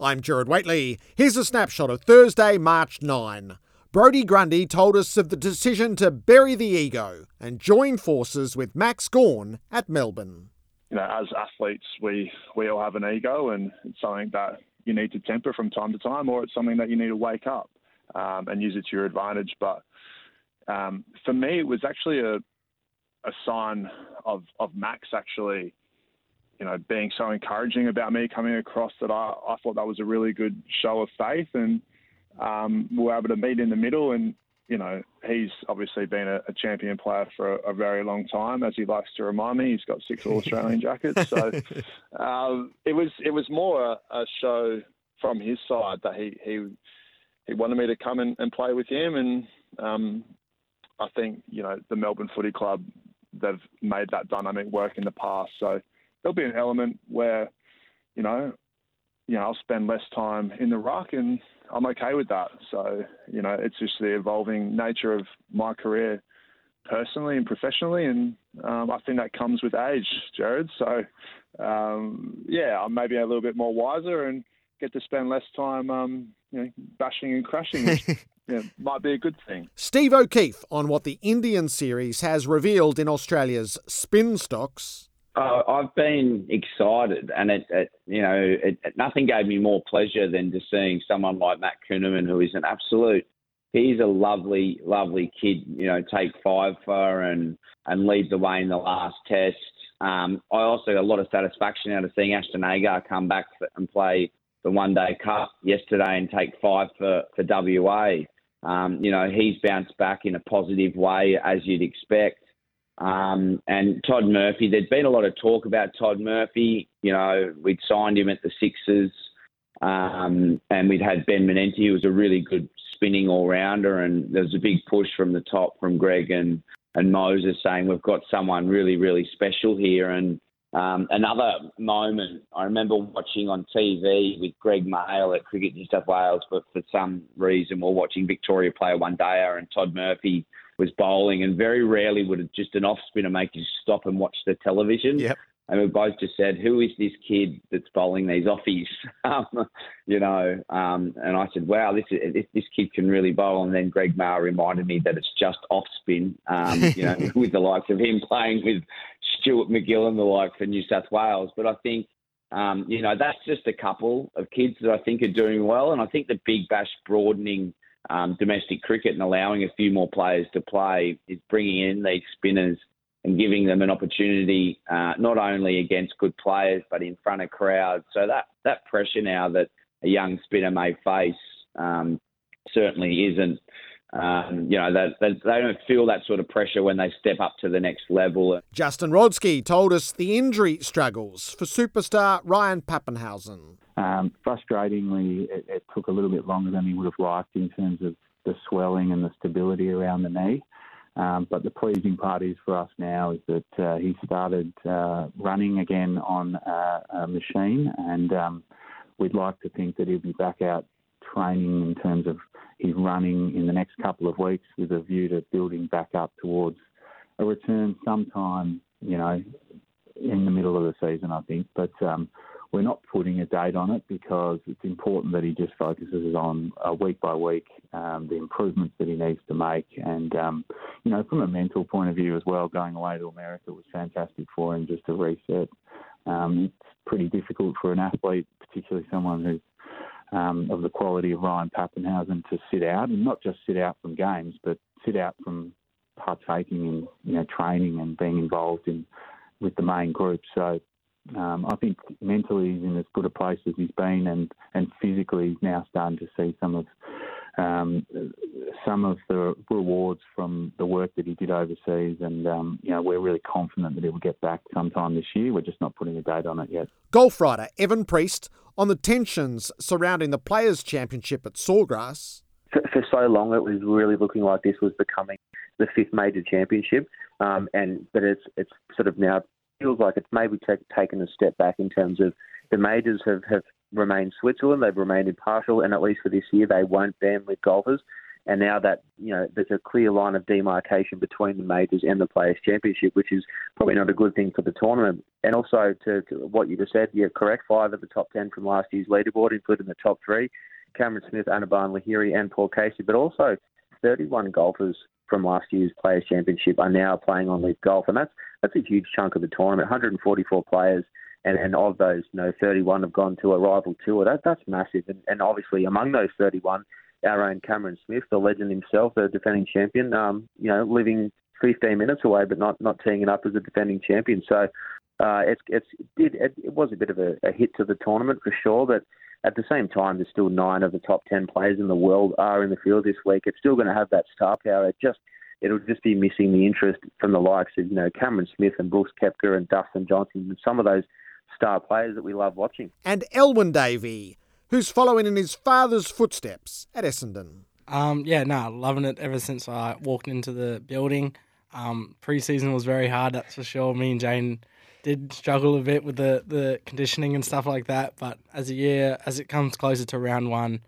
I'm Gerard Whateley. Here's a snapshot of Thursday, March 9. Brodie Grundy told us of the decision to bury the ego and join forces with Max Gawn at Melbourne. You know, as athletes, we we all have an ego, and it's something that you need to temper from time to time, or it's something that you need to wake up um, and use it to your advantage. But um, for me, it was actually a a sign of of Max actually you know, being so encouraging about me coming across that I, I thought that was a really good show of faith and um, we were able to meet in the middle and, you know, he's obviously been a, a champion player for a, a, very long time, as he likes to remind me. He's got six All Australian jackets. So um, it was it was more a, a, show from his side that he he, he wanted me to come and, and play with him. And um, I think, you know, the Melbourne Footy Club, they've made that dynamic work in the past. So there'll be an element where, you know, you know, I'll spend less time in the ruck, and I'm okay with that. So, you know, it's just the evolving nature of my career, personally and professionally, and um, I think that comes with age, Gerard. So, um, yeah, I'm maybe a little bit more wiser and get to spend less time, um, you know, bashing and crashing. Which, yeah, might be a good thing. Steve O'Keefe on what the Indian series has revealed in Australia's spin stocks. Uh, I've been excited, and it, it you know, it, it, nothing gave me more pleasure than just seeing someone like Matt Kuhnemann, who is an absolute. He's a lovely, lovely kid. You know, take five for and and lead the way in the last test. Um, I also got a lot of satisfaction out of seeing Ashton Agar come back and play the One Day Cup yesterday and take five for for WA. Um, you know, he's bounced back in a positive way as you'd expect. Um, and Todd Murphy, there'd been a lot of talk about Todd Murphy. You know, we'd signed him at the Sixers, um, and we'd had Ben Manenti, who was a really good spinning all rounder, and there was a big push from the top from Greg and and Moses saying we've got someone really really special here. And um, another moment I remember watching on TV with Greg Mail at Cricket New South Wales, but for some reason we're watching Victoria play one dayer and Todd Murphy was bowling, and very rarely would it just an off spinner make you stop and watch the television. Yep. And we both just said, "Who is this kid that's bowling these offies?" um, you know, um, and I said, "Wow, this, this, this kid can really bowl." And then Greg Mail reminded me that it's just off spin. Um, you know, with the likes of him playing with Stuart MacGill and the like for New South Wales. But I think, um, you know, that's just a couple of kids that I think are doing well, and I think the Big Bash broadening um, domestic cricket and allowing a few more players to play is bringing in these spinners and giving them an opportunity uh, not only against good players but in front of crowds. So that that pressure now that a young spinner may face um, certainly isn't. Um, you know, they, they, they don't feel that sort of pressure when they step up to the next level. Justin Rodski told us the injury struggles for superstar Ryan Papenhuyzen. Um, frustratingly, it, it, took a little bit longer than he would have liked in terms of the swelling and the stability around the knee. Um, but the pleasing part is for us now is that uh, he started uh, running again on uh, a machine, and um, we'd like to think that he'll be back out training in terms of his running in the next couple of weeks with a view to building back up towards a return sometime, you know, in the middle of the season, I think. But um, we're not putting a date on it because it's important that he just focuses on uh, week by week um, the improvements that he needs to make. And, um, you know, from a mental point of view as well, going away to America was fantastic for him just to reset. Um, it's pretty difficult for an athlete, particularly someone who's um, of the quality of Ryan Papenhuyzen, to sit out and not just sit out from games, but sit out from partaking in you know training and being involved in with the main group. So um, I think mentally he's in as good a place as he's been, and, and physically he's now starting to see some of um, some of the rewards from the work that he did overseas, and um, you know we're really confident that he will get back sometime this year. We're just not putting a date on it yet. Golf writer Evin Priest on the tensions surrounding the Players' Championship at Sawgrass. For, for, so long, it was really looking like this was becoming the fifth major championship, um, and but it's it's sort of now feels like it's maybe t- taken a step back in terms of the majors have, have remained Switzerland, they've remained impartial, and at least for this year, they won't ban LIV golfers. And now that you know there's a clear line of demarcation between the majors and the Players Championship, which is probably not a good thing for the tournament. And also to, to what you just said, you're correct. Five of the top ten from last year's leaderboard, including the top three: Cameron Smith, Anirban Lahiri, and Paul Casey. But also 31 golfers from last year's Players Championship are now playing on LIV Golf, and that's that's a huge chunk of the tournament. 144 players, and, and of those, you know, 31 have gone to a rival tour. That that's massive, and, and obviously among those 31, our own Cameron Smith, the legend himself, the defending champion, um, you know, living 15 minutes away, but not not teeing it up as a defending champion. So. Uh, it's it's it, it was a bit of a, a hit to the tournament for sure, but at the same time, there's still nine of the top ten players in the world are in the field this week. It's still going to have that star power. It just it'll just be missing the interest from the likes of you know Cameron Smith and Brooks Koepka and Dustin Johnson and some of those star players that we love watching. And Alwyn Davey, who's following in his father's footsteps at Essendon. Um, yeah, no, loving it ever since I walked into the building. Um, preseason was very hard, that's for sure. Me and Jane did struggle a bit with the, the conditioning and stuff like that. But as a year, as it comes closer to round one,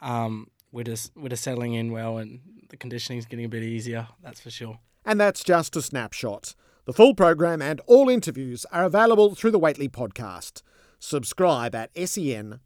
um, we're just we're just settling in well, and the conditioning is getting a bit easier. That's for sure. And that's just a snapshot. The full program and all interviews are available through the Whateley podcast. Subscribe at sen.com.au.